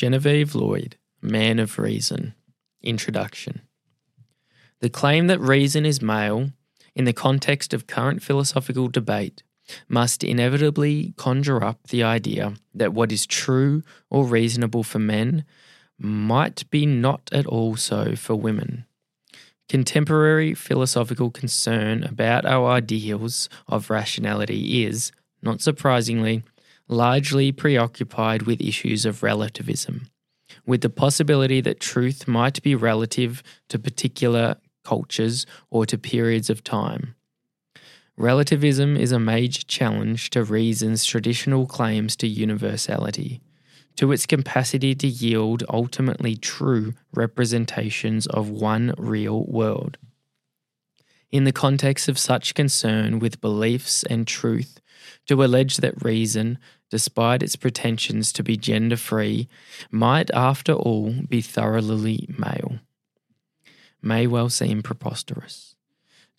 Genevieve Lloyd, Man of Reason. Introduction. The claim that reason is male, in the context of current philosophical debate, must inevitably conjure up the idea that what is true or reasonable for men might be not at all so for women. Contemporary philosophical concern about our ideals of rationality is, not surprisingly, largely preoccupied with issues of relativism, with the possibility that truth might be relative to particular cultures or to periods of time. Relativism is a major challenge to reason's traditional claims to universality, to its capacity to yield ultimately true representations of one real world. In the context of such concern with beliefs and truth, to allege that reason despite its pretensions to be gender free, might after all be thoroughly male. May well seem preposterous.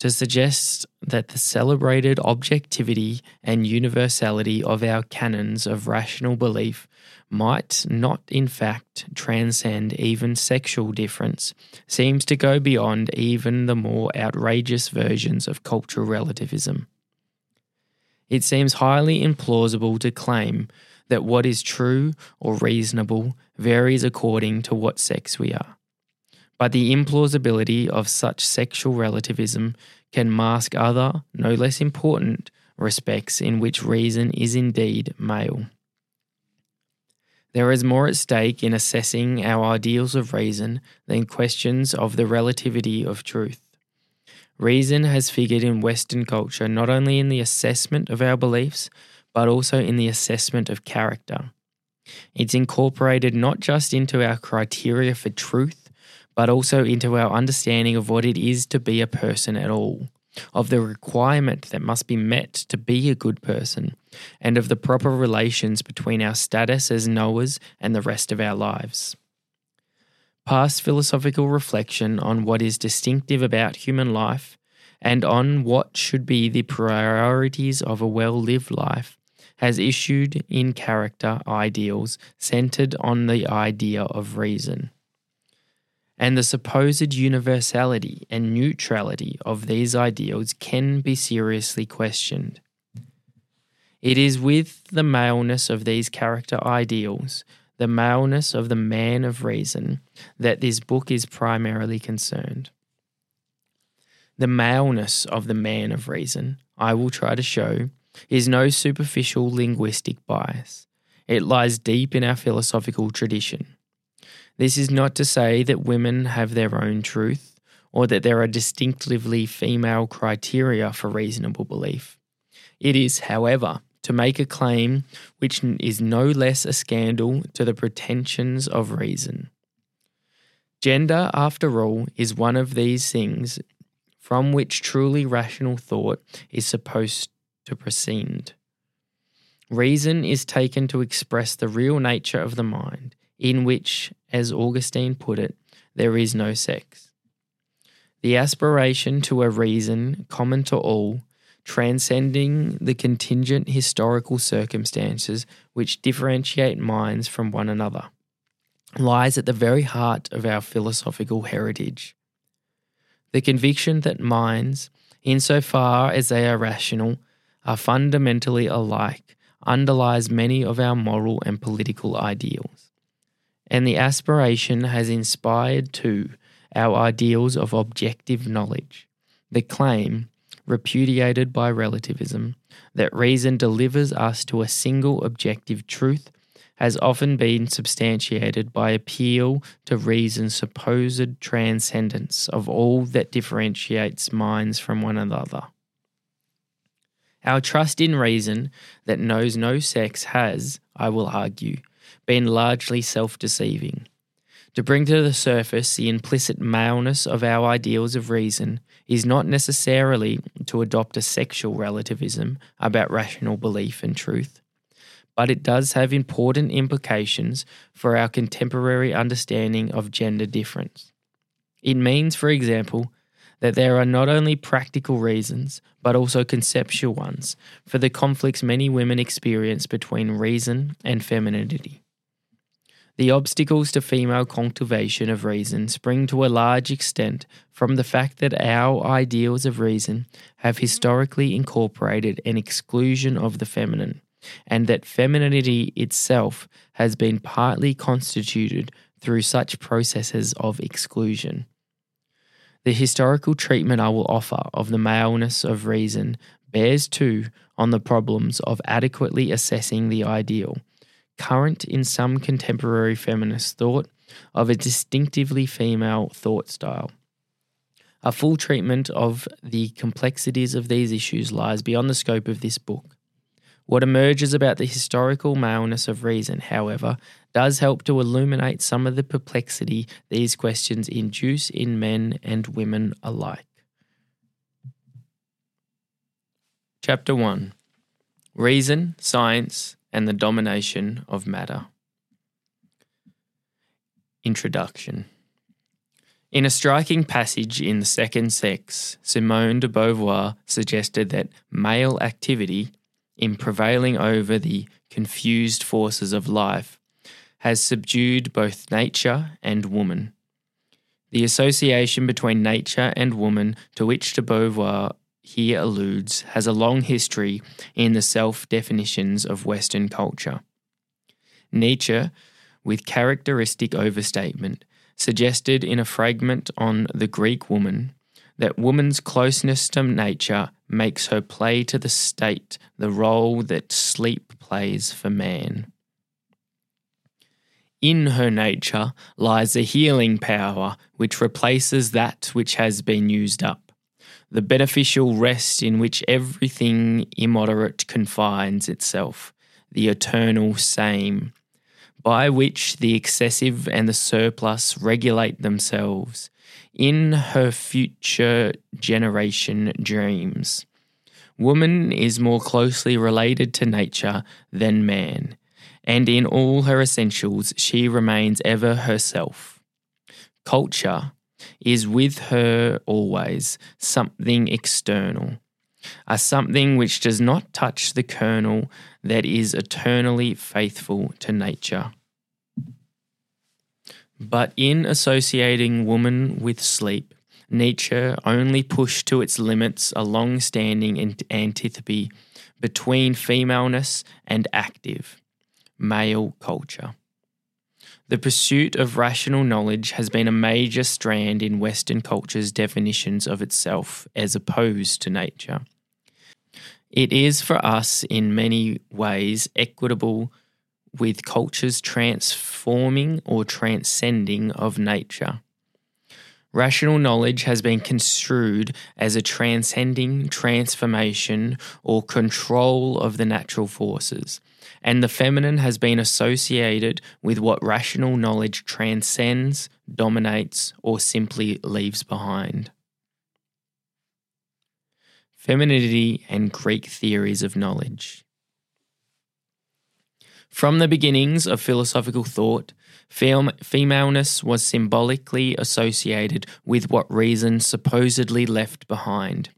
To suggest that the celebrated objectivity and universality of our canons of rational belief might not, in fact, transcend even sexual difference seems to go beyond even the more outrageous versions of cultural relativism it seems highly implausible to claim that what is true or reasonable varies according to what sex we are. But the implausibility of such sexual relativism can mask other, no less important, respects in which reason is indeed male. There is more at stake in assessing our ideals of reason than questions of the relativity of truth. Reason has figured in Western culture not only in the assessment of our beliefs, but also in the assessment of character. It's incorporated not just into our criteria for truth, but also into our understanding of what it is to be a person at all, of the requirement that must be met to be a good person, and of the proper relations between our status as knowers and the rest of our lives. Past philosophical reflection on what is distinctive about human life and on what should be the priorities of a well lived life has issued in character ideals centered on the idea of reason. And the supposed universality and neutrality of these ideals can be seriously questioned. It is with the maleness of these character ideals the maleness of the man of reason, that this book is primarily concerned. The maleness of the man of reason, I will try to show, is no superficial linguistic bias. It lies deep in our philosophical tradition. This is not to say that women have their own truth or that there are distinctively female criteria for reasonable belief. It is, however, to make a claim which is no less a scandal to the pretensions of reason. Gender, after all, is one of these things from which truly rational thought is supposed to proceed. Reason is taken to express the real nature of the mind, in which, as Augustine put it, there is no sex. The aspiration to a reason common to all transcending the contingent historical circumstances which differentiate minds from one another, lies at the very heart of our philosophical heritage. The conviction that minds, insofar as they are rational, are fundamentally alike underlies many of our moral and political ideals. And the aspiration has inspired, too, our ideals of objective knowledge. The claim repudiated by relativism, that reason delivers us to a single objective truth has often been substantiated by appeal to reason's supposed transcendence of all that differentiates minds from one another. Our trust in reason that knows no sex has, I will argue, been largely self deceiving. To bring to the surface the implicit maleness of our ideals of reason is not necessarily to adopt a sexual relativism about rational belief and truth, but it does have important implications for our contemporary understanding of gender difference. It means, for example, that there are not only practical reasons, but also conceptual ones for the conflicts many women experience between reason and femininity. The obstacles to female cultivation of reason spring to a large extent from the fact that our ideals of reason have historically incorporated an exclusion of the feminine, and that femininity itself has been partly constituted through such processes of exclusion. The historical treatment I will offer of the maleness of reason bears too on the problems of adequately assessing the ideal current in some contemporary feminist thought of a distinctively female thought style. A full treatment of the complexities of these issues lies beyond the scope of this book. What emerges about the historical maleness of reason, however, does help to illuminate some of the perplexity these questions induce in men and women alike. Chapter 1 Reason, Science, and the domination of matter. Introduction In a striking passage in The Second Sex, Simone de Beauvoir suggested that male activity, in prevailing over the confused forces of life, has subdued both nature and woman. The association between nature and woman to which de Beauvoir here alludes has a long history in the self definitions of Western culture. Nietzsche, with characteristic overstatement, suggested in a fragment on the Greek woman that woman's closeness to nature makes her play to the state the role that sleep plays for man. In her nature lies a healing power which replaces that which has been used up the beneficial rest in which everything immoderate confines itself, the eternal same, by which the excessive and the surplus regulate themselves, in her future generation dreams. Woman is more closely related to nature than man, and in all her essentials she remains ever herself. Culture, is with her always something external, a something which does not touch the kernel that is eternally faithful to nature. But in associating woman with sleep, Nietzsche only pushed to its limits a long standing antipathy between femaleness and active, male culture. The pursuit of rational knowledge has been a major strand in Western culture's definitions of itself as opposed to nature. It is for us in many ways equitable with culture's transforming or transcending of nature. Rational knowledge has been construed as a transcending transformation or control of the natural forces, and the feminine has been associated with what rational knowledge transcends, dominates, or simply leaves behind. Femininity and Greek theories of knowledge. From the beginnings of philosophical thought, femaleness was symbolically associated with what reason supposedly left behind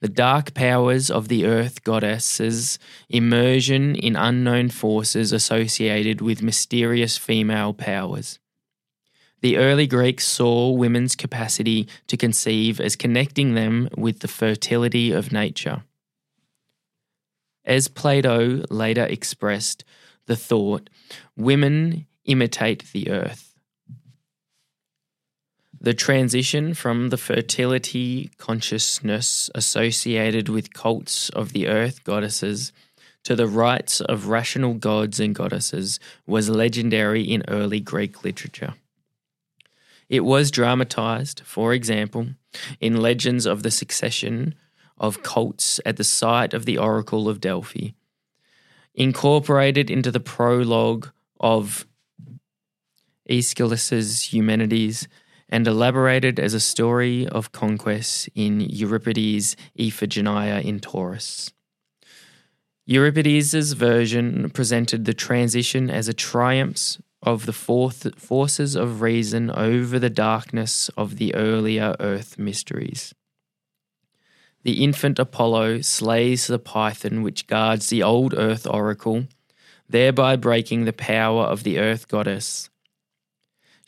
the dark powers of the earth goddesses, immersion in unknown forces associated with mysterious female powers. The early Greeks saw women's capacity to conceive as connecting them with the fertility of nature. As Plato later expressed the thought, women imitate the earth. The transition from the fertility consciousness associated with cults of the earth goddesses to the rites of rational gods and goddesses was legendary in early Greek literature. It was dramatized, for example, in legends of the succession of cults at the site of the Oracle of Delphi, incorporated into the prologue of Aeschylus's Eumenides and elaborated as a story of conquest in Euripides' Iphigenia in Tauris. Euripides' version presented the transition as a triumph of the fourth forces of reason over the darkness of the earlier earth mysteries. The infant Apollo slays the python which guards the old earth oracle. thereby breaking the power of the earth goddess.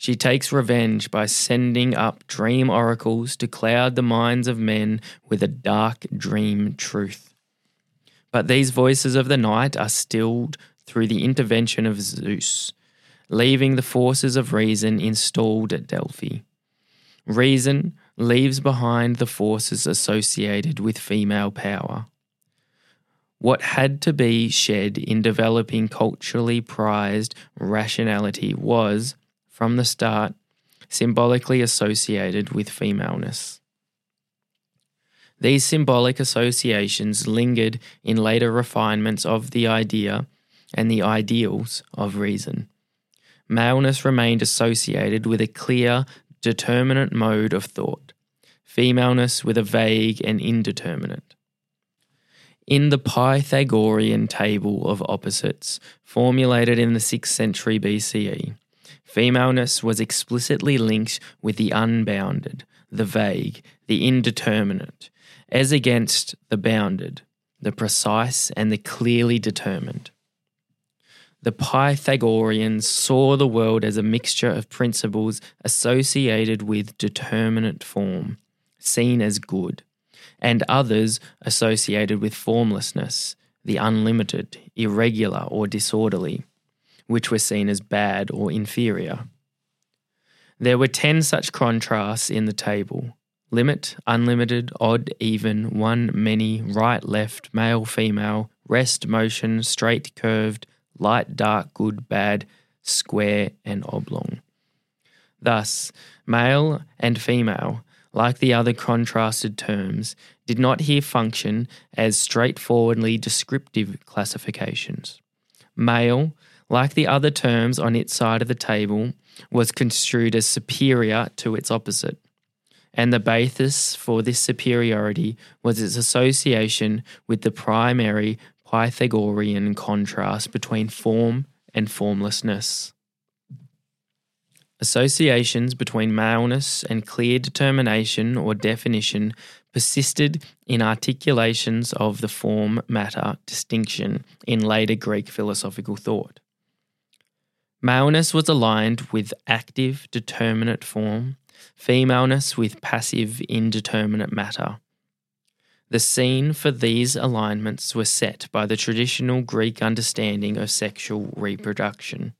She takes revenge by sending up dream oracles to cloud the minds of men with a dark dream truth. But these voices of the night are stilled through the intervention of Zeus, leaving the forces of reason installed at Delphi. Reason leaves behind the forces associated with female power. What had to be shed in developing culturally prized rationality was, from the start, symbolically associated with femaleness. These symbolic associations lingered in later refinements of the idea and the ideals of reason. Maleness remained associated with a clear, determinate mode of thought, femaleness with a vague and indeterminate. In the Pythagorean table of opposites, formulated in the 6th century BCE, femaleness was explicitly linked with the unbounded, the vague, the indeterminate, as against the bounded, the precise, and the clearly determined. The Pythagoreans saw the world as a mixture of principles associated with determinate form, seen as good, and others associated with formlessness, the unlimited, irregular, or disorderly, which were seen as bad or inferior. There were 10 such contrasts in the table limit, unlimited, odd, even, one, many, right, left, male, female, rest, motion, straight, curved, light, dark, good, bad, square, and oblong. Thus, male and female, like the other contrasted terms, did not here function as straightforwardly descriptive classifications. Male, like the other terms on its side of the table, was construed as superior to its opposite. And the basis for this superiority was its association with the primary Pythagorean contrast between form and formlessness. Associations between maleness and clear determination or definition persisted in articulations of the form matter distinction in later Greek philosophical thought. Maleness was aligned with active, determinate form, femaleness with passive, indeterminate matter. The scene for these alignments was set by the traditional Greek understanding of sexual reproduction,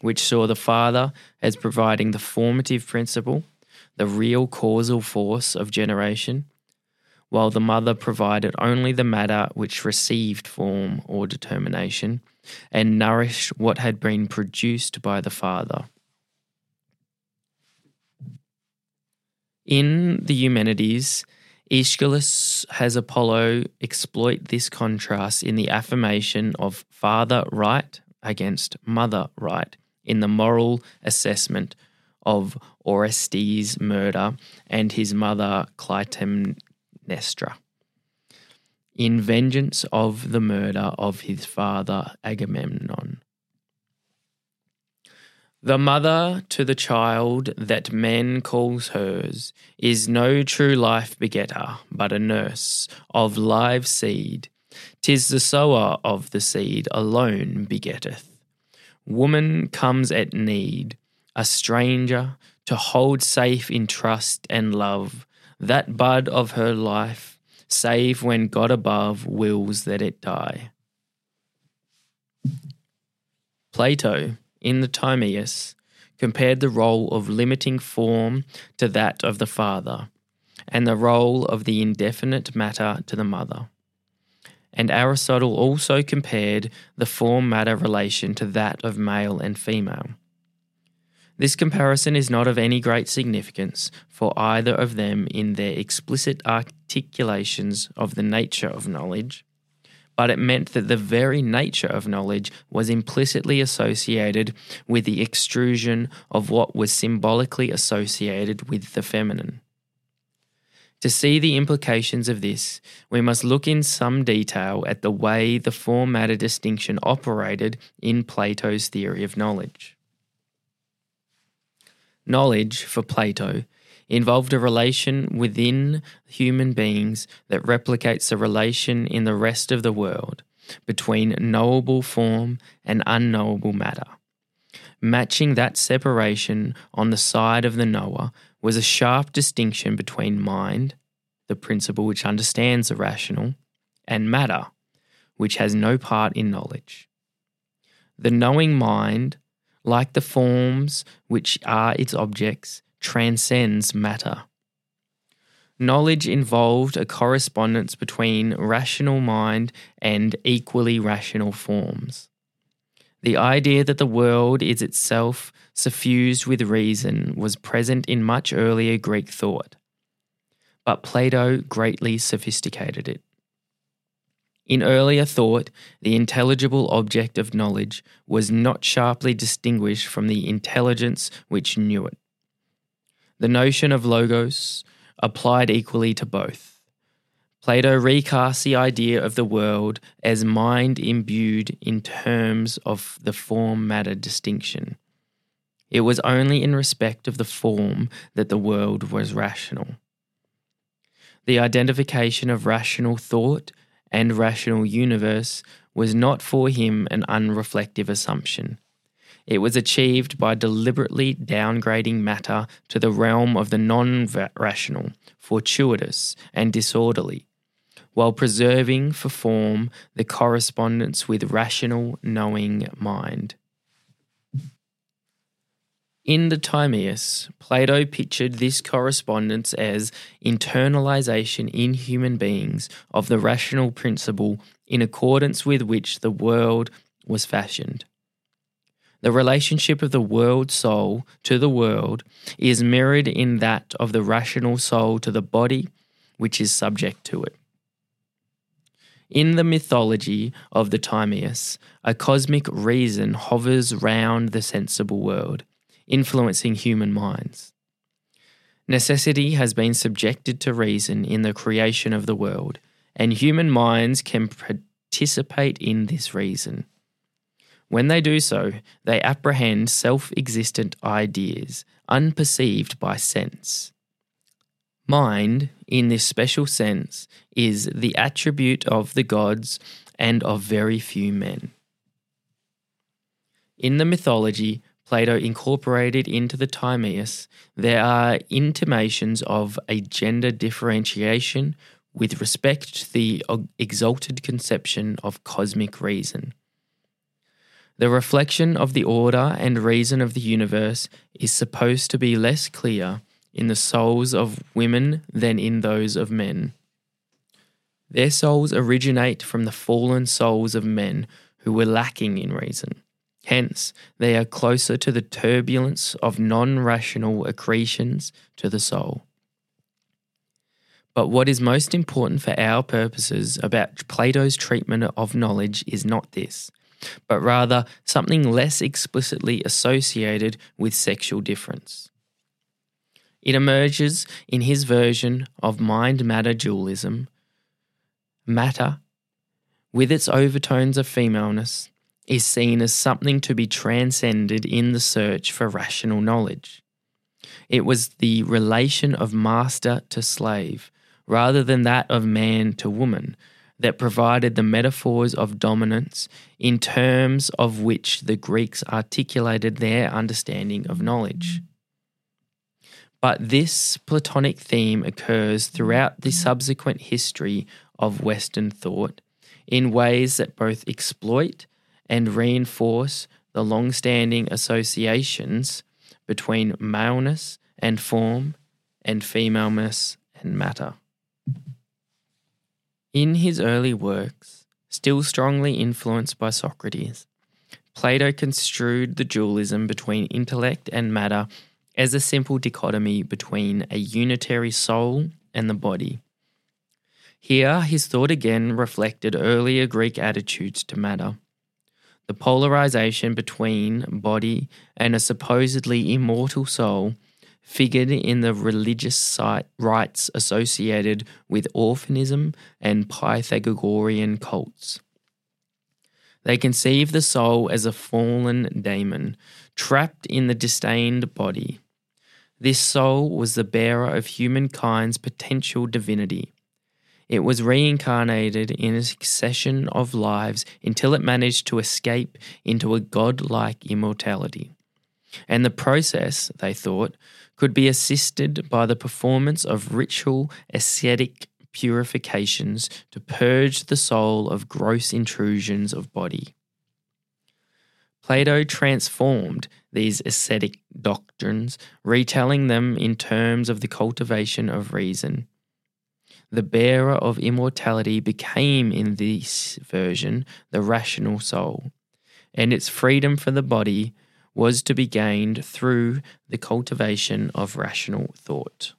which saw the father as providing the formative principle, the real causal force of generation, while the mother provided only the matter which received form or determination and nourished what had been produced by the father. In the Eumenides, Aeschylus has Apollo exploit this contrast in the affirmation of father right against mother right in the moral assessment of Orestes' murder and his mother Clytemnestra in vengeance of the murder of his father Agamemnon. The mother to the child that men calls hers is no true life begetter, but a nurse of live seed. Tis the sower of the seed alone begetteth. Woman comes at need, a stranger, to hold safe in trust and love that bud of her life, save when God above wills that it die. Plato in the Timaeus compared the role of limiting form to that of the father, and the role of the indefinite matter to the mother. And Aristotle also compared the form matter relation to that of male and female. This comparison is not of any great significance for either of them in their explicit articulations of the nature of knowledge, but it meant that the very nature of knowledge was implicitly associated with the extrusion of what was symbolically associated with the feminine. To see the implications of this, we must look in some detail at the way the form matter distinction operated in Plato's theory of knowledge. Knowledge, for Plato, involved a relation within human beings that replicates a relation in the rest of the world, between knowable form and unknowable matter. Matching that separation on the side of the knower was a sharp distinction between mind, the principle which understands the rational, and matter, which has no part in knowledge. The knowing mind, like the forms which are its objects, transcends matter. Knowledge involved a correspondence between rational mind and equally rational forms. The idea that the world is itself suffused with reason was present in much earlier Greek thought, but Plato greatly sophisticated it. In earlier thought, the intelligible object of knowledge was not sharply distinguished from the intelligence which knew it. The notion of logos applied equally to both. Plato recasts the idea of the world as mind imbued in terms of the form matter distinction. It was only in respect of the form that the world was rational. The identification of rational thought and rational universe was not for him an unreflective assumption. It was achieved by deliberately downgrading matter to the realm of the non rational, fortuitous, and disorderly, while preserving for form the correspondence with rational, knowing mind. In the Timaeus, Plato pictured this correspondence as internalization in human beings of the rational principle in accordance with which the world was fashioned. The relationship of the world soul to the world is mirrored in that of the rational soul to the body, which is subject to it. In the mythology of the Timaeus, a cosmic reason hovers round the sensible world, influencing human minds. Necessity has been subjected to reason in the creation of the world, and human minds can participate in this reason. When they do so, they apprehend self existent ideas, unperceived by sense. Mind, in this special sense, is the attribute of the gods and of very few men. In the mythology Plato incorporated into the Timaeus, there are intimations of a gender differentiation with respect to the exalted conception of cosmic reason. The reflection of the order and reason of the universe is supposed to be less clear in the souls of women than in those of men. Their souls originate from the fallen souls of men who were lacking in reason. Hence, they are closer to the turbulence of non rational accretions to the soul. But what is most important for our purposes about Plato's treatment of knowledge is not this but rather something less explicitly associated with sexual difference. It emerges in his version of mind matter dualism. Matter, with its overtones of femaleness, is seen as something to be transcended in the search for rational knowledge. It was the relation of master to slave, rather than that of man to woman, that provided the metaphors of dominance in terms of which the Greeks articulated their understanding of knowledge. But this Platonic theme occurs throughout the subsequent history of Western thought in ways that both exploit and reinforce the long standing associations between maleness and form and femaleness and matter. In his early works, still strongly influenced by Socrates, Plato construed the dualism between intellect and matter as a simple dichotomy between a unitary soul and the body. Here, his thought again reflected earlier Greek attitudes to matter. The polarization between body and a supposedly immortal soul figured in the religious rites associated with orphanism and Pythagorean cults. They conceive the soul as a fallen daemon, trapped in the disdained body. This soul was the bearer of humankind's potential divinity. It was reincarnated in a succession of lives until it managed to escape into a godlike immortality. And the process, they thought, could be assisted by the performance of ritual ascetic purifications to purge the soul of gross intrusions of body. Plato transformed these ascetic doctrines, retelling them in terms of the cultivation of reason. The bearer of immortality became, in this version, the rational soul, and its freedom for the body was to be gained through the cultivation of rational thought.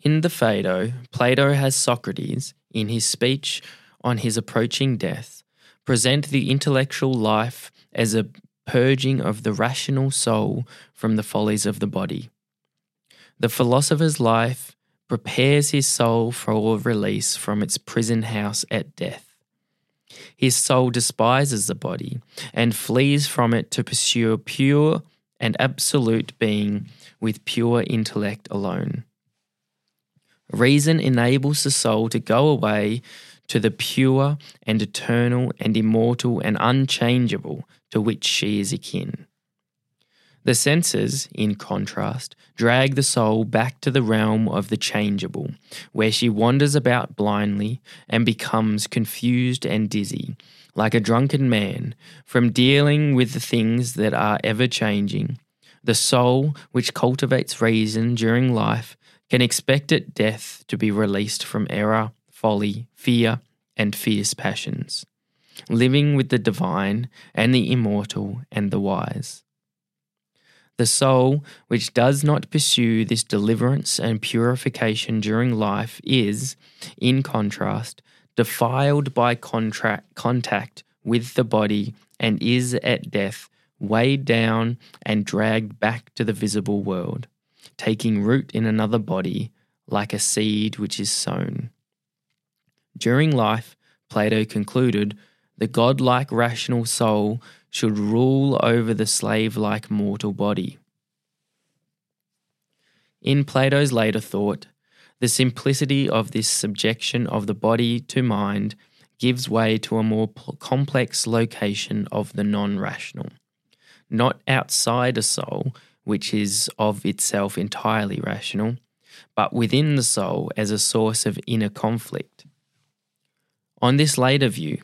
In the Phaedo, Plato has Socrates, in his speech on his approaching death, present the intellectual life as a purging of the rational soul from the follies of the body. The philosopher's life prepares his soul for release from its prison house at death. His soul despises the body and flees from it to pursue pure and absolute being with pure intellect alone. Reason enables the soul to go away to the pure and eternal and immortal and unchangeable to which she is akin. The senses, in contrast, drag the soul back to the realm of the changeable, where she wanders about blindly and becomes confused and dizzy, like a drunken man, from dealing with the things that are ever changing. The soul, which cultivates reason during life, can expect at death to be released from error folly, fear, and fierce passions, living with the divine and the immortal and the wise. The soul, which does not pursue this deliverance and purification during life, is, in contrast, defiled by contract, contact with the body and is at death weighed down and dragged back to the visible world, taking root in another body like a seed which is sown. During life, Plato concluded, the godlike rational soul should rule over the slave like mortal body. In Plato's later thought, the simplicity of this subjection of the body to mind gives way to a more complex location of the non rational, not outside a soul, which is of itself entirely rational, but within the soul as a source of inner conflict. On this later view,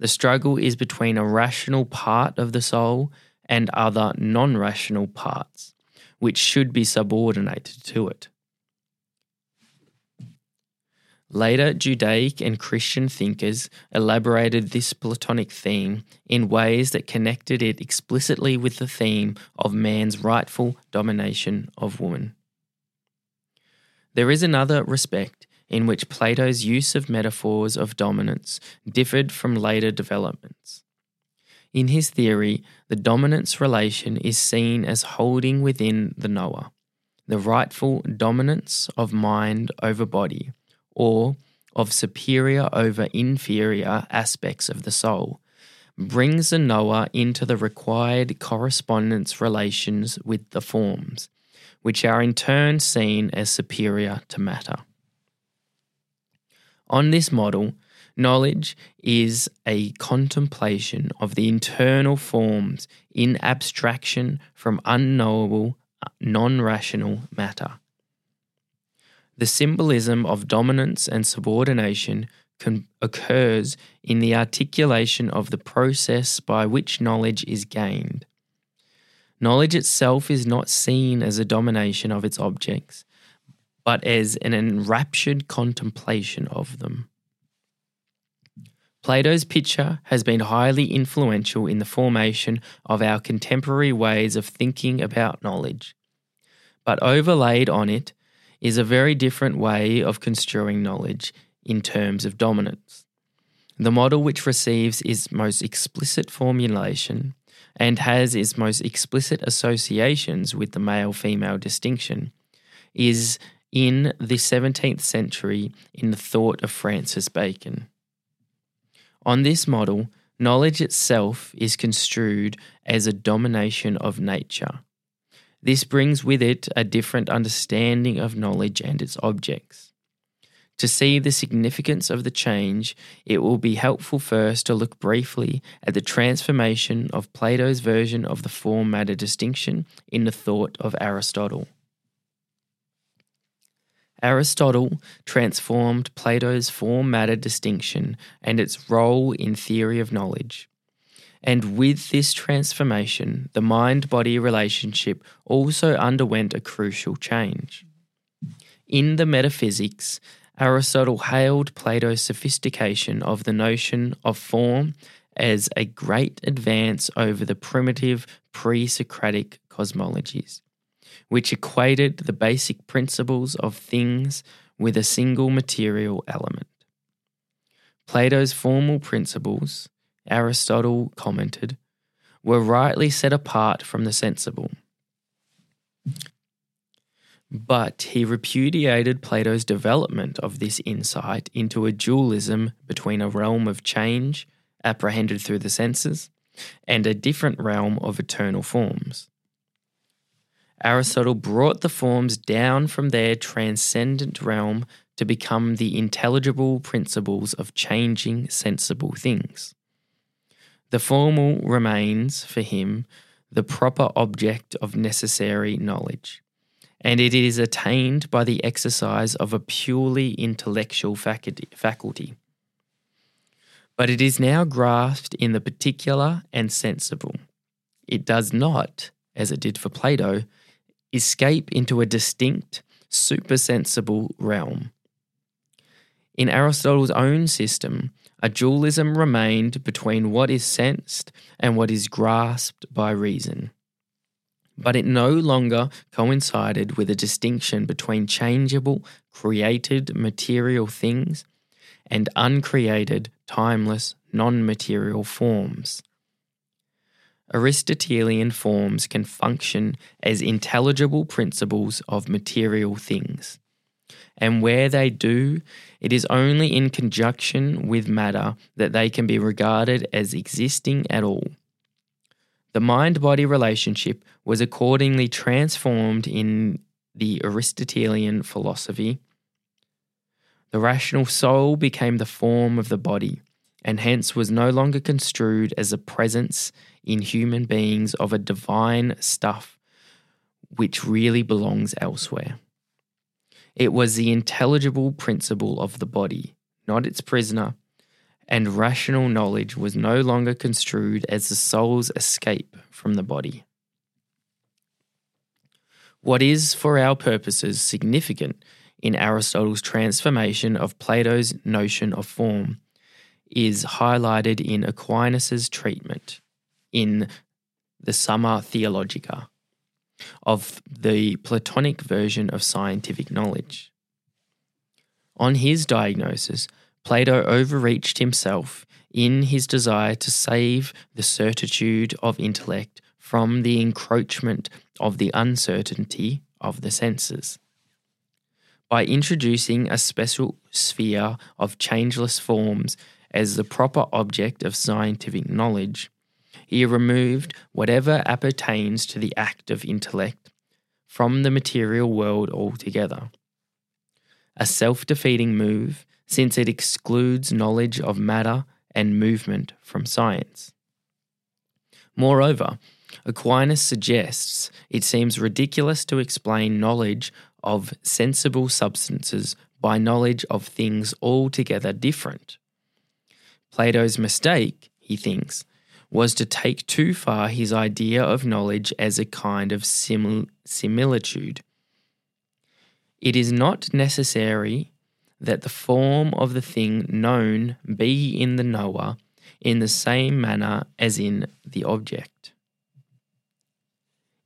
the struggle is between a rational part of the soul and other non rational parts, which should be subordinated to it. Later Judaic and Christian thinkers elaborated this Platonic theme in ways that connected it explicitly with the theme of man's rightful domination of woman. There is another respect in which Plato's use of metaphors of dominance differed from later developments. In his theory, the dominance relation is seen as holding within the knower the rightful dominance of mind over body, or of superior over inferior aspects of the soul, brings the knower into the required correspondence relations with the forms, which are in turn seen as superior to matter. On this model, knowledge is a contemplation of the internal forms in abstraction from unknowable, non rational matter. The symbolism of dominance and subordination occurs in the articulation of the process by which knowledge is gained. Knowledge itself is not seen as a domination of its objects, but as an enraptured contemplation of them. Plato's picture has been highly influential in the formation of our contemporary ways of thinking about knowledge, but overlaid on it is a very different way of construing knowledge in terms of dominance. The model which receives its most explicit formulation and has its most explicit associations with the male female distinction is in the 17th century in the thought of Francis Bacon. On this model, knowledge itself is construed as a domination of nature. This brings with it a different understanding of knowledge and its objects. To see the significance of the change, it will be helpful first to look briefly at the transformation of Plato's version of the form matter distinction in the thought of Aristotle. Aristotle transformed Plato's form matter distinction and its role in theory of knowledge. And with this transformation, the mind body relationship also underwent a crucial change. In the Metaphysics, Aristotle hailed Plato's sophistication of the notion of form as a great advance over the primitive pre Socratic cosmologies, which equated the basic principles of things with a single material element. Plato's formal principles, Aristotle commented, were rightly set apart from the sensible. But he repudiated Plato's development of this insight into a dualism between a realm of change, apprehended through the senses, and a different realm of eternal forms. Aristotle brought the forms down from their transcendent realm to become the intelligible principles of changing sensible things. The formal remains, for him, the proper object of necessary knowledge and it is attained by the exercise of a purely intellectual faculty. But it is now grasped in the particular and sensible. It does not, as it did for Plato, escape into a distinct, supersensible realm. In Aristotle's own system, a dualism remained between what is sensed and what is grasped by reason but it no longer coincided with a distinction between changeable, created material things and uncreated, timeless, non material forms. Aristotelian forms can function as intelligible principles of material things. And where they do, it is only in conjunction with matter that they can be regarded as existing at all. The mind body relationship was accordingly transformed in the Aristotelian philosophy. The rational soul became the form of the body, and hence was no longer construed as a presence in human beings of a divine stuff which really belongs elsewhere. It was the intelligible principle of the body, not its prisoner, and rational knowledge was no longer construed as the soul's escape from the body. What is, for our purposes, significant in Aristotle's transformation of Plato's notion of form is highlighted in Aquinas' treatment in the Summa Theologica of the Platonic version of scientific knowledge. On his diagnosis, Plato overreached himself in his desire to save the certitude of intellect from the encroachment of the uncertainty of the senses. By introducing a special sphere of changeless forms as the proper object of scientific knowledge, he removed whatever appertains to the act of intellect from the material world altogether. A self defeating move since it excludes knowledge of matter and movement from science. Moreover, Aquinas suggests it seems ridiculous to explain knowledge of sensible substances by knowledge of things altogether different. Plato's mistake, he thinks, was to take too far his idea of knowledge as a kind of simil- similitude. It is not necessary that the form of the thing known be in the knower in the same manner as in the object.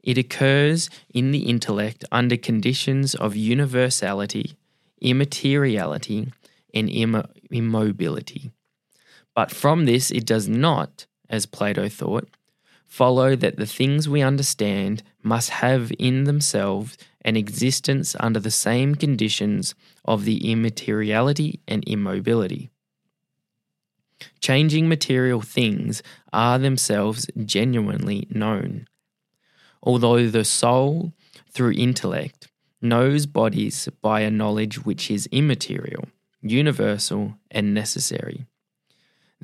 It occurs in the intellect under conditions of universality, immateriality, and immobility. But from this, it does not, as Plato thought, follow that the things we understand must have in themselves an existence under the same conditions of the immateriality and immobility. Changing material things are themselves genuinely known. Although the soul, through intellect, knows bodies by a knowledge which is immaterial, universal, and necessary.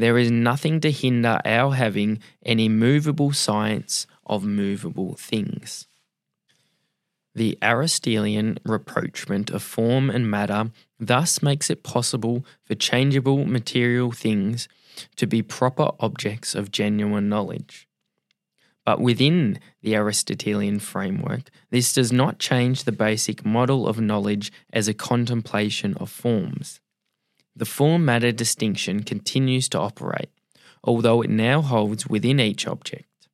There is nothing to hinder our having an immovable science of movable things. The Aristotelian rapprochement of form and matter thus makes it possible for changeable material things to be proper objects of genuine knowledge. But within the Aristotelian framework, this does not change the basic model of knowledge as a contemplation of forms. The form matter distinction continues to operate, although it now holds within each object.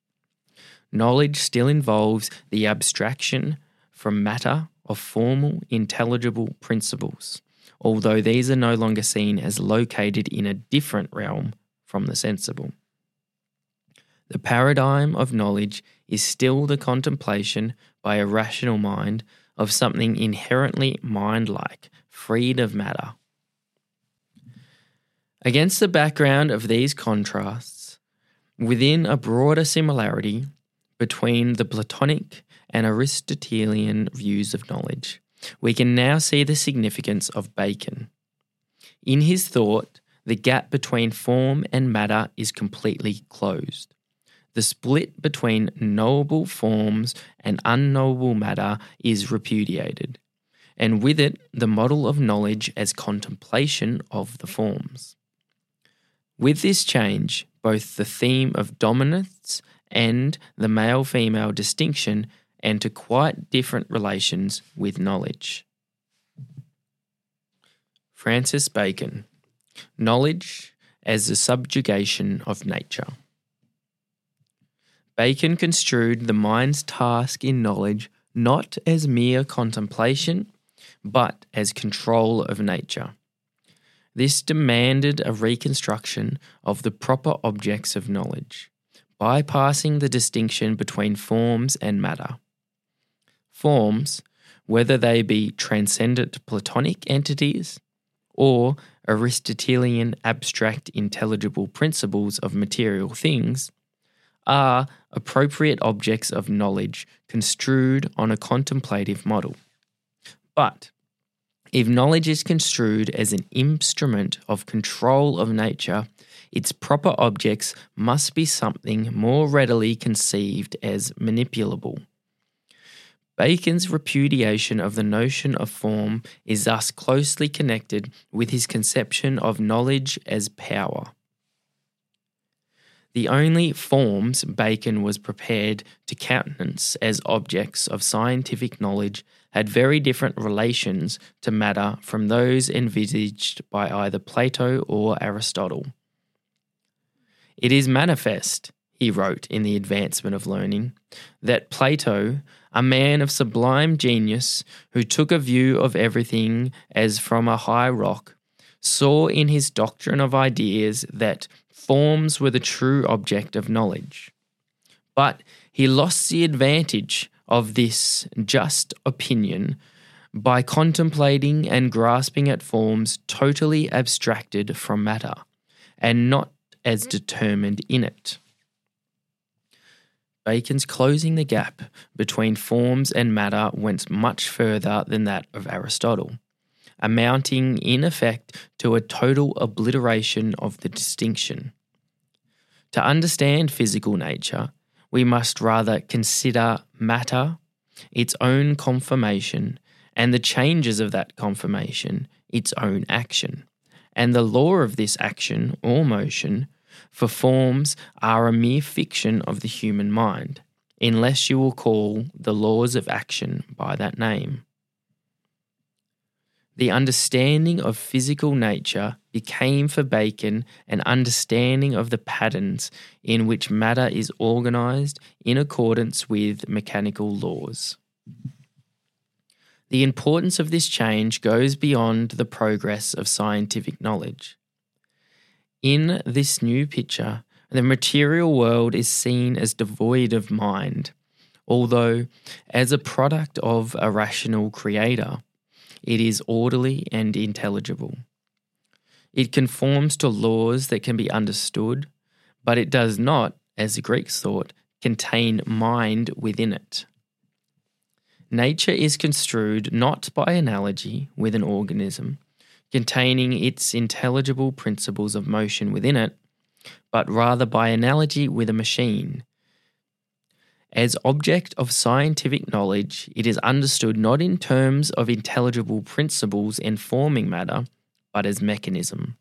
Knowledge still involves the abstraction from matter of formal, intelligible principles, although these are no longer seen as located in a different realm from the sensible. The paradigm of knowledge is still the contemplation by a rational mind of something inherently mind like, freed of matter. Against the background of these contrasts, within a broader similarity between the Platonic and Aristotelian views of knowledge, we can now see the significance of Bacon. In his thought, the gap between form and matter is completely closed. The split between knowable forms and unknowable matter is repudiated, and with it, the model of knowledge as contemplation of the forms. With this change, both the theme of dominance and the male female distinction enter quite different relations with knowledge. Francis Bacon Knowledge as the subjugation of nature. Bacon construed the mind's task in knowledge not as mere contemplation, but as control of nature. This demanded a reconstruction of the proper objects of knowledge, bypassing the distinction between forms and matter. Forms, whether they be transcendent Platonic entities or Aristotelian abstract intelligible principles of material things, are appropriate objects of knowledge construed on a contemplative model. But if knowledge is construed as an instrument of control of nature, its proper objects must be something more readily conceived as manipulable. Bacon's repudiation of the notion of form is thus closely connected with his conception of knowledge as power. The only forms Bacon was prepared to countenance as objects of scientific knowledge had very different relations to matter from those envisaged by either Plato or Aristotle. It is manifest, he wrote in The Advancement of Learning, that Plato, a man of sublime genius who took a view of everything as from a high rock, saw in his doctrine of ideas that forms were the true object of knowledge. But he lost the advantage of this just opinion by contemplating and grasping at forms totally abstracted from matter and not as determined in it. Bacon's closing the gap between forms and matter went much further than that of Aristotle, amounting in effect to a total obliteration of the distinction. To understand physical nature, we must rather consider matter, its own conformation, and the changes of that conformation, its own action, and the law of this action or motion for forms are a mere fiction of the human mind, unless you will call the laws of action by that name. The understanding of physical nature became for Bacon an understanding of the patterns in which matter is organized in accordance with mechanical laws. The importance of this change goes beyond the progress of scientific knowledge. In this new picture, the material world is seen as devoid of mind, although, as a product of a rational creator, it is orderly and intelligible. It conforms to laws that can be understood, but it does not, as the Greeks thought, contain mind within it. Nature is construed not by analogy with an organism, containing its intelligible principles of motion within it, but rather by analogy with a machine. As object of scientific knowledge, it is understood not in terms of intelligible principles informing matter, but as mechanism.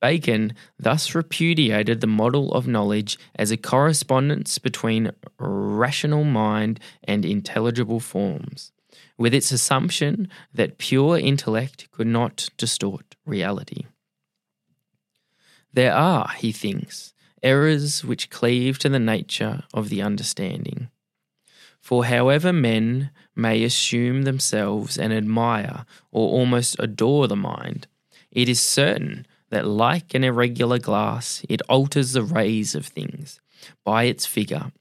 Bacon thus repudiated the model of knowledge as a correspondence between rational mind and intelligible forms, with its assumption that pure intellect could not distort reality. There are, he thinks, errors which cleave to the nature of the understanding. For however men may assume themselves and admire or almost adore the mind, it is certain that, like an irregular glass, it alters the rays of things by its figure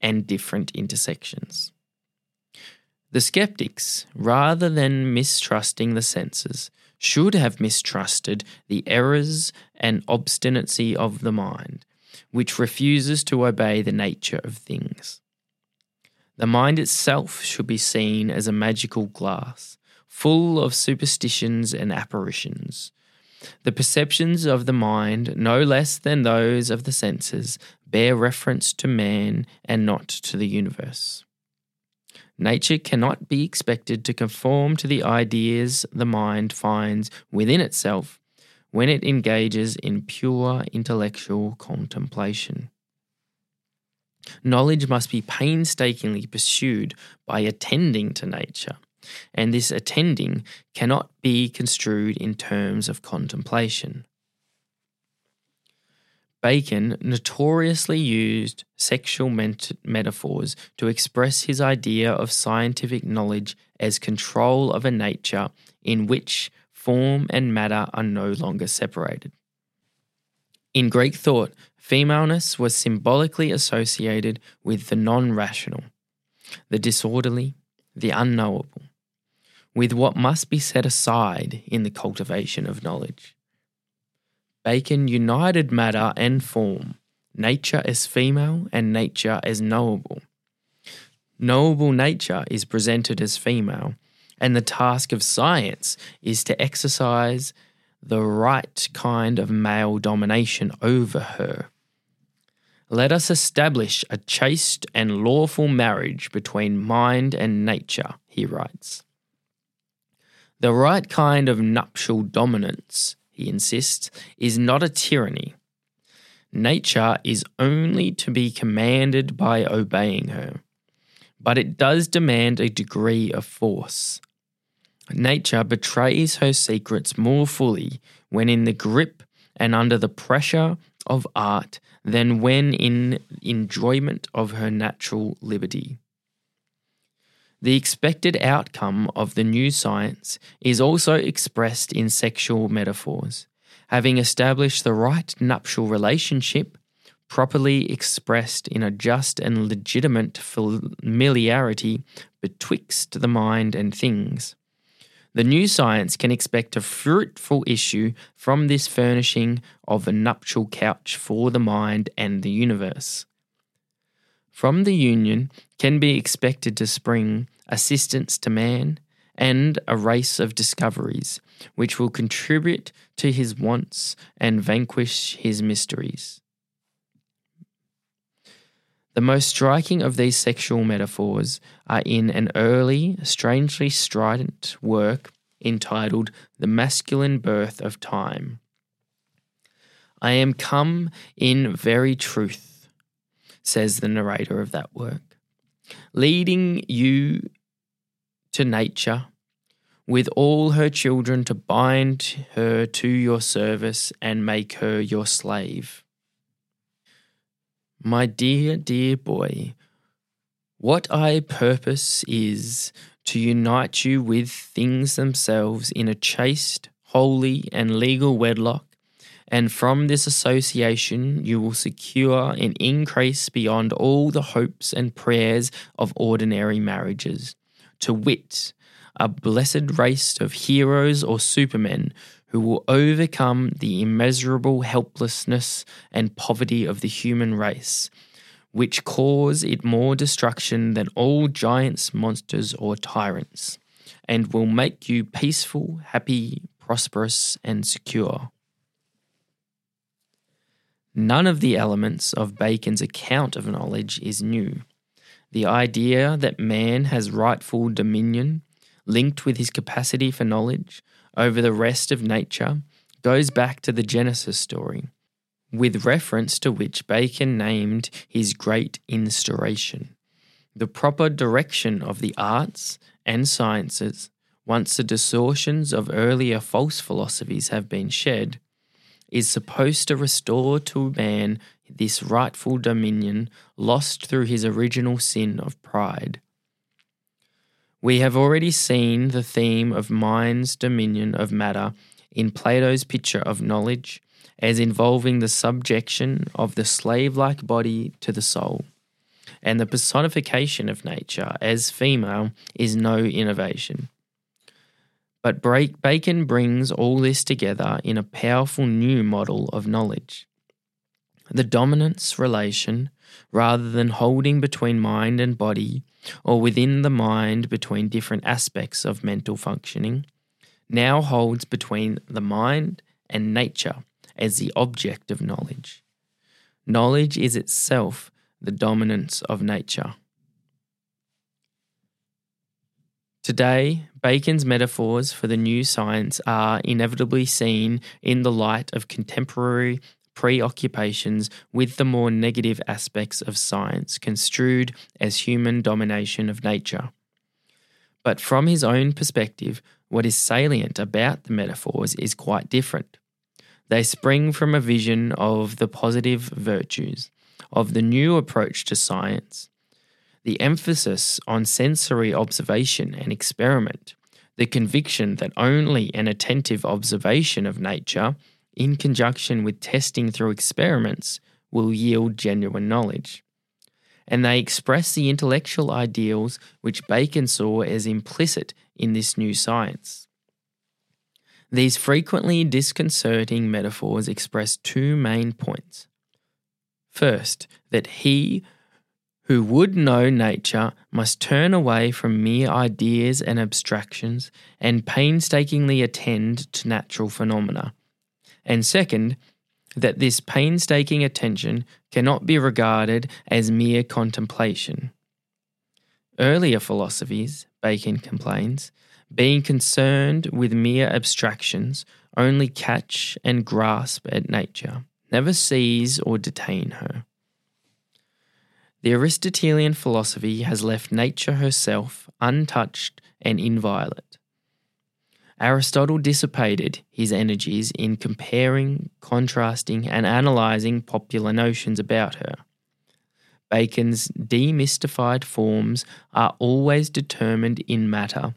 and different intersections. The skeptics, rather than mistrusting the senses, should have mistrusted the errors and obstinacy of the mind, which refuses to obey the nature of things. The mind itself should be seen as a magical glass, full of superstitions and apparitions, the perceptions of the mind, no less than those of the senses, bear reference to man and not to the universe. Nature cannot be expected to conform to the ideas the mind finds within itself when it engages in pure intellectual contemplation. Knowledge must be painstakingly pursued by attending to nature and this attending cannot be construed in terms of contemplation. Bacon notoriously used sexual met- metaphors to express his idea of scientific knowledge as control of a nature in which form and matter are no longer separated. In Greek thought, femaleness was symbolically associated with the non rational, the disorderly, the unknowable, with what must be set aside in the cultivation of knowledge. Bacon united matter and form, nature as female and nature as knowable. Knowable nature is presented as female, and the task of science is to exercise the right kind of male domination over her. Let us establish a chaste and lawful marriage between mind and nature, he writes. The right kind of nuptial dominance, he insists, is not a tyranny. Nature is only to be commanded by obeying her, but it does demand a degree of force. Nature betrays her secrets more fully when in the grip and under the pressure of art than when in enjoyment of her natural liberty. The expected outcome of the new science is also expressed in sexual metaphors. Having established the right nuptial relationship, properly expressed in a just and legitimate familiarity betwixt the mind and things. The new science can expect a fruitful issue from this furnishing of a nuptial couch for the mind and the universe. From the union can be expected to spring assistance to man and a race of discoveries which will contribute to his wants and vanquish his mysteries. The most striking of these sexual metaphors are in an early, strangely strident work entitled The Masculine Birth of Time. I am come in very truth says the narrator of that work, leading you to nature with all her children to bind her to your service and make her your slave. My dear, dear boy, what I purpose is to unite you with things themselves in a chaste, holy, and legal wedlock and from this association, you will secure an increase beyond all the hopes and prayers of ordinary marriages. To wit, a blessed race of heroes or supermen who will overcome the immeasurable helplessness and poverty of the human race, which cause it more destruction than all giants, monsters, or tyrants, and will make you peaceful, happy, prosperous, and secure. None of the elements of Bacon's account of knowledge is new. The idea that man has rightful dominion, linked with his capacity for knowledge, over the rest of nature goes back to the Genesis story, with reference to which Bacon named his great instauration. The proper direction of the arts and sciences, once the distortions of earlier false philosophies have been shed, is supposed to restore to man this rightful dominion lost through his original sin of pride. We have already seen the theme of mind's dominion of matter in Plato's picture of knowledge as involving the subjection of the slave like body to the soul. And the personification of nature as female is no innovation. But Bacon brings all this together in a powerful new model of knowledge. The dominance relation, rather than holding between mind and body, or within the mind between different aspects of mental functioning, now holds between the mind and nature as the object of knowledge. Knowledge is itself the dominance of nature. Today, Bacon's metaphors for the new science are inevitably seen in the light of contemporary preoccupations with the more negative aspects of science construed as human domination of nature. But from his own perspective, what is salient about the metaphors is quite different. They spring from a vision of the positive virtues, of the new approach to science, the emphasis on sensory observation and experiment, the conviction that only an attentive observation of nature in conjunction with testing through experiments, will yield genuine knowledge. And they express the intellectual ideals which Bacon saw as implicit in this new science. These frequently disconcerting metaphors express two main points. First, that he who would know nature must turn away from mere ideas and abstractions and painstakingly attend to natural phenomena and second, that this painstaking attention cannot be regarded as mere contemplation. Earlier philosophies, Bacon complains, being concerned with mere abstractions, only catch and grasp at nature, never seize or detain her. The Aristotelian philosophy has left nature herself untouched and inviolate. Aristotle dissipated his energies in comparing, contrasting, and analysing popular notions about her. Bacon's demystified forms are always determined in matter,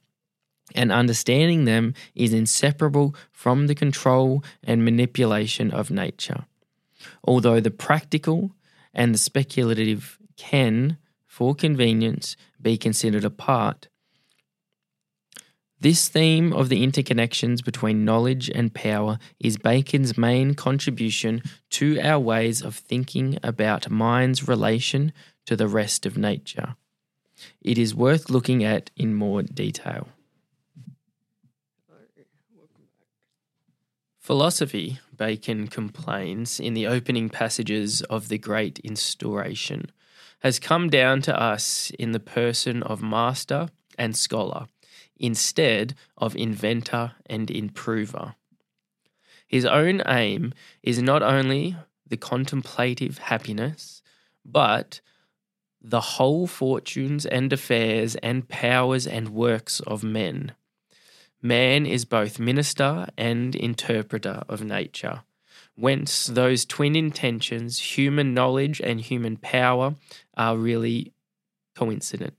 and understanding them is inseparable from the control and manipulation of nature. Although the practical and the speculative can, for convenience, be considered apart, this theme of the interconnections between knowledge and power is Bacon's main contribution to our ways of thinking about mind's relation to the rest of nature. It is worth looking at in more detail. Philosophy, Bacon complains in the opening passages of The Great Instauration, has come down to us in the person of master and scholar instead of inventor and improver. His own aim is not only the contemplative happiness, but the whole fortunes and affairs and powers and works of men. Man is both minister and interpreter of nature, whence those twin intentions, human knowledge and human power, are really coincident.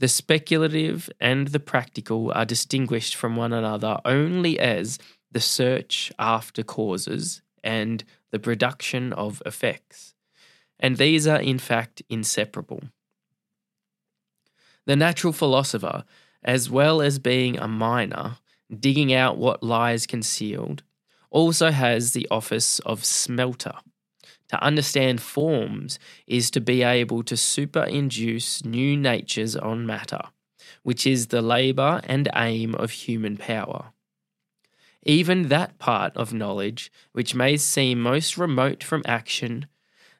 The speculative and the practical are distinguished from one another only as the search after causes and the production of effects, and these are in fact inseparable. The natural philosopher, as well as being a miner, digging out what lies concealed, also has the office of smelter to understand forms is to be able to superinduce new natures on matter, which is the labour and aim of human power. Even that part of knowledge which may seem most remote from action,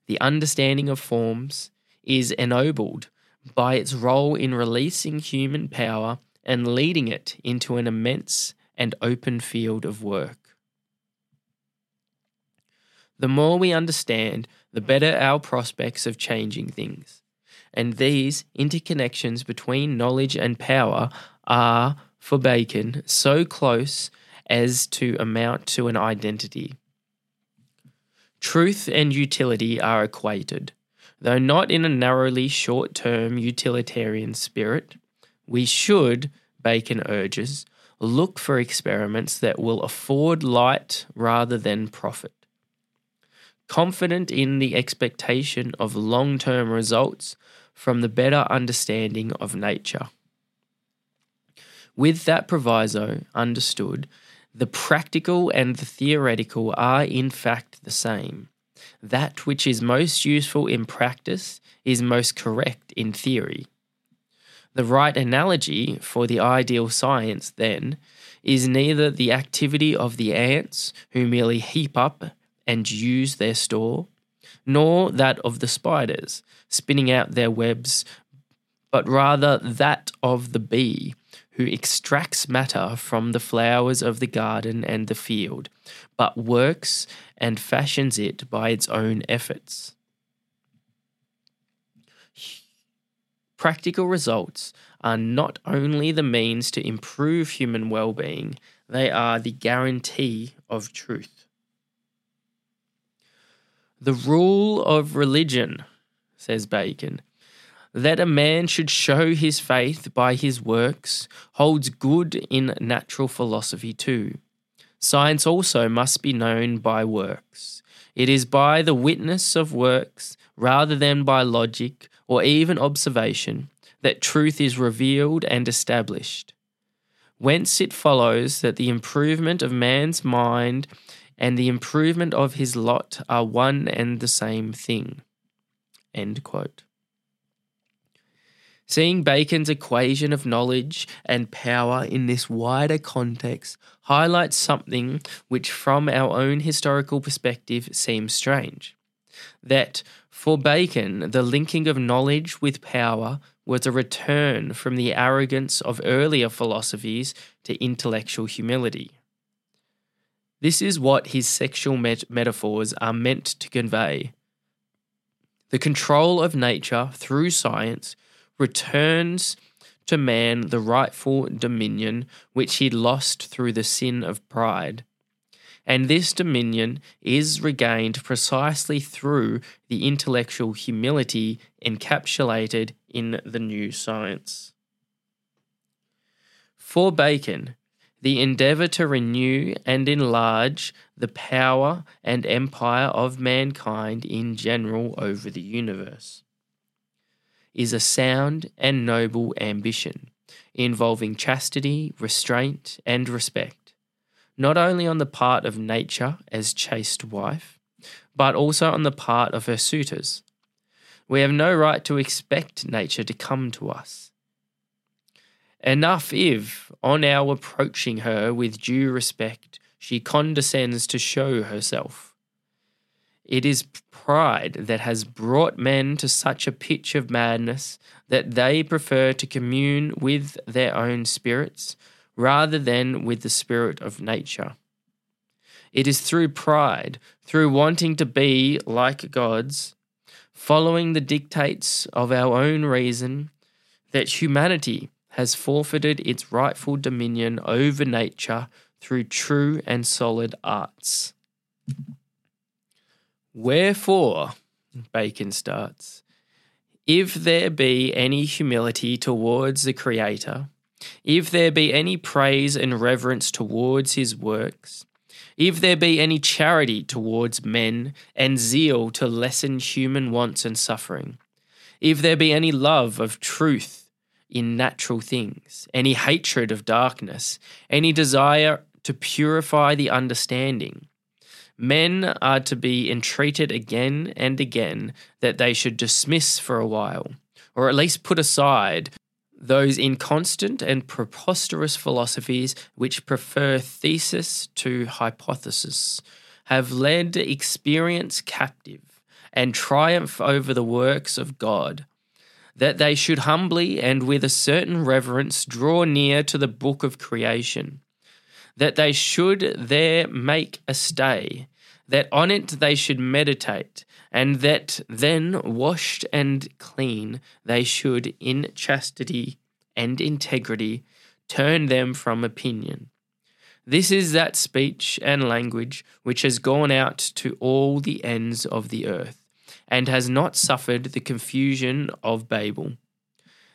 the understanding of forms, is ennobled by its role in releasing human power and leading it into an immense and open field of work. The more we understand, the better our prospects of changing things. And these interconnections between knowledge and power are, for Bacon, so close as to amount to an identity. Truth and utility are equated, though not in a narrowly short term utilitarian spirit. We should, Bacon urges, look for experiments that will afford light rather than profit. Confident in the expectation of long term results from the better understanding of nature. With that proviso understood, the practical and the theoretical are in fact the same. That which is most useful in practice is most correct in theory. The right analogy for the ideal science, then, is neither the activity of the ants who merely heap up and use their store, nor that of the spiders spinning out their webs, but rather that of the bee who extracts matter from the flowers of the garden and the field, but works and fashions it by its own efforts. Practical results are not only the means to improve human well being, they are the guarantee of truth. The rule of religion, says Bacon, that a man should show his faith by his works holds good in natural philosophy too. Science also must be known by works. It is by the witness of works, rather than by logic or even observation, that truth is revealed and established. Whence it follows that the improvement of man's mind and the improvement of his lot are one and the same thing. End quote. Seeing Bacon's equation of knowledge and power in this wider context highlights something which, from our own historical perspective, seems strange. That, for Bacon, the linking of knowledge with power was a return from the arrogance of earlier philosophies to intellectual humility. This is what his sexual met- metaphors are meant to convey. The control of nature through science returns to man the rightful dominion which he lost through the sin of pride. And this dominion is regained precisely through the intellectual humility encapsulated in the new science. For Bacon, the endeavour to renew and enlarge the power and empire of mankind in general over the universe is a sound and noble ambition involving chastity, restraint, and respect, not only on the part of nature as chaste wife, but also on the part of her suitors. We have no right to expect nature to come to us. Enough if, on our approaching her with due respect, she condescends to show herself. It is pride that has brought men to such a pitch of madness that they prefer to commune with their own spirits rather than with the spirit of nature. It is through pride, through wanting to be like gods, following the dictates of our own reason, that humanity has forfeited its rightful dominion over nature through true and solid arts. Wherefore, Bacon starts, if there be any humility towards the Creator, if there be any praise and reverence towards his works, if there be any charity towards men and zeal to lessen human wants and suffering, if there be any love of truth in natural things, any hatred of darkness, any desire to purify the understanding, Men are to be entreated again and again that they should dismiss for a while, or at least put aside, those inconstant and preposterous philosophies which prefer thesis to hypothesis have led experience captive and triumph over the works of God, that they should humbly and with a certain reverence draw near to the book of creation, that they should there make a stay, that on it they should meditate, and that then, washed and clean, they should, in chastity and integrity, turn them from opinion. This is that speech and language which has gone out to all the ends of the earth, and has not suffered the confusion of Babel.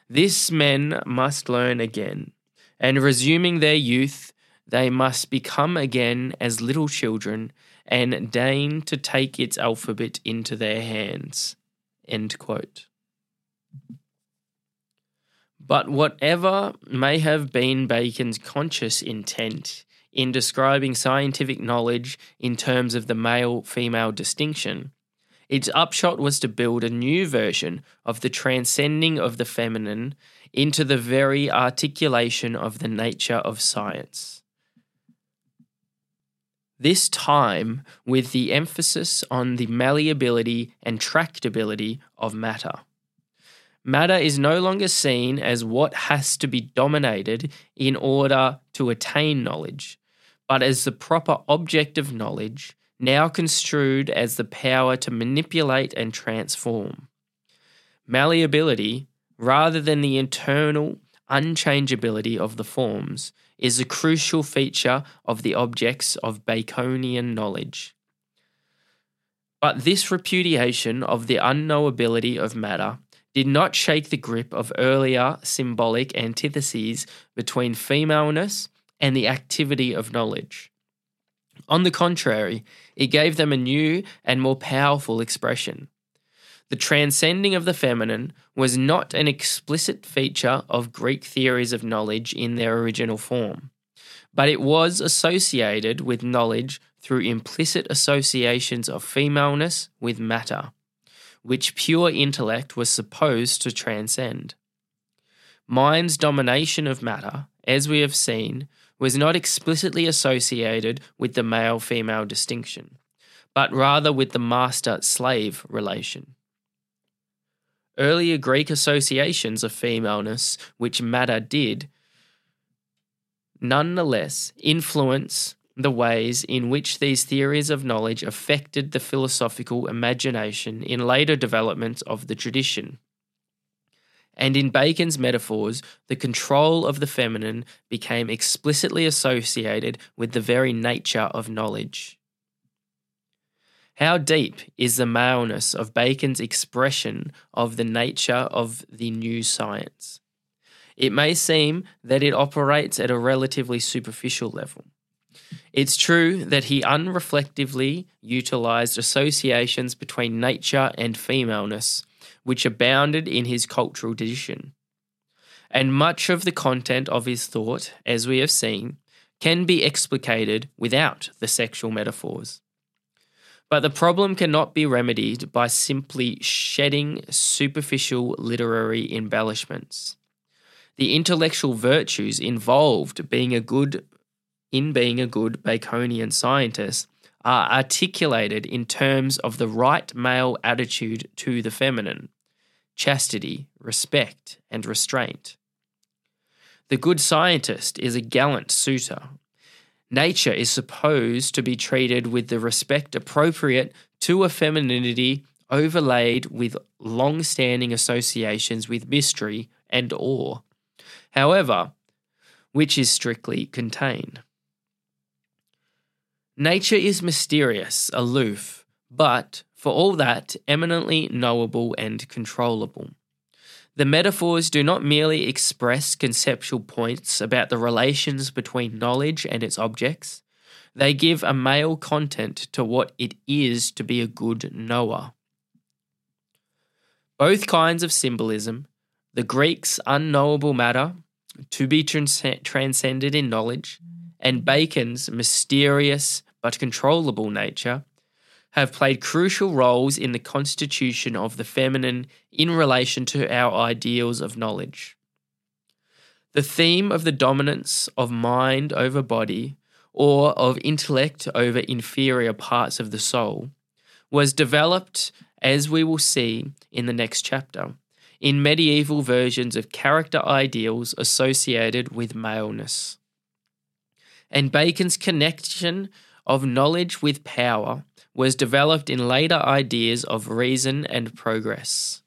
This men must learn again, and resuming their youth, they must become again as little children and deign to take its alphabet into their hands. But whatever may have been Bacon's conscious intent in describing scientific knowledge in terms of the male female distinction, its upshot was to build a new version of the transcending of the feminine into the very articulation of the nature of science. This time with the emphasis on the malleability and tractability of matter. Matter is no longer seen as what has to be dominated in order to attain knowledge, but as the proper object of knowledge, now construed as the power to manipulate and transform. Malleability, rather than the internal unchangeability of the forms, is a crucial feature of the objects of Baconian knowledge. But this repudiation of the unknowability of matter did not shake the grip of earlier symbolic antitheses between femaleness and the activity of knowledge. On the contrary, it gave them a new and more powerful expression. The transcending of the feminine was not an explicit feature of Greek theories of knowledge in their original form, but it was associated with knowledge through implicit associations of femaleness with matter, which pure intellect was supposed to transcend. Mind's domination of matter, as we have seen, was not explicitly associated with the male female distinction, but rather with the master slave relation. Earlier Greek associations of femaleness, which matter did, nonetheless influence the ways in which these theories of knowledge affected the philosophical imagination in later developments of the tradition. And in Bacon's metaphors, the control of the feminine became explicitly associated with the very nature of knowledge. How deep is the maleness of Bacon's expression of the nature of the new science? It may seem that it operates at a relatively superficial level. It's true that he unreflectively utilized associations between nature and femaleness, which abounded in his cultural tradition. And much of the content of his thought, as we have seen, can be explicated without the sexual metaphors. But the problem cannot be remedied by simply shedding superficial literary embellishments. The intellectual virtues involved being a good in being a good Baconian scientist are articulated in terms of the right male attitude to the feminine, chastity, respect, and restraint. The good scientist is a gallant suitor nature is supposed to be treated with the respect appropriate to a femininity overlaid with long standing associations with mystery and awe, however, which is strictly contained. Nature is mysterious, aloof, but, for all that, eminently knowable and controllable. The metaphors do not merely express conceptual points about the relations between knowledge and its objects, they give a male content to what it is to be a good knower. Both kinds of symbolism, the Greeks' unknowable matter, to be trans- transcended in knowledge, and Bacon's mysterious but controllable nature, have played crucial roles in the constitution of the feminine in relation to our ideals of knowledge. The theme of the dominance of mind over body, or of intellect over inferior parts of the soul, was developed, as we will see in the next chapter, in medieval versions of character ideals associated with maleness. And Bacon's connection of knowledge with power was developed in later ideas of reason and progress.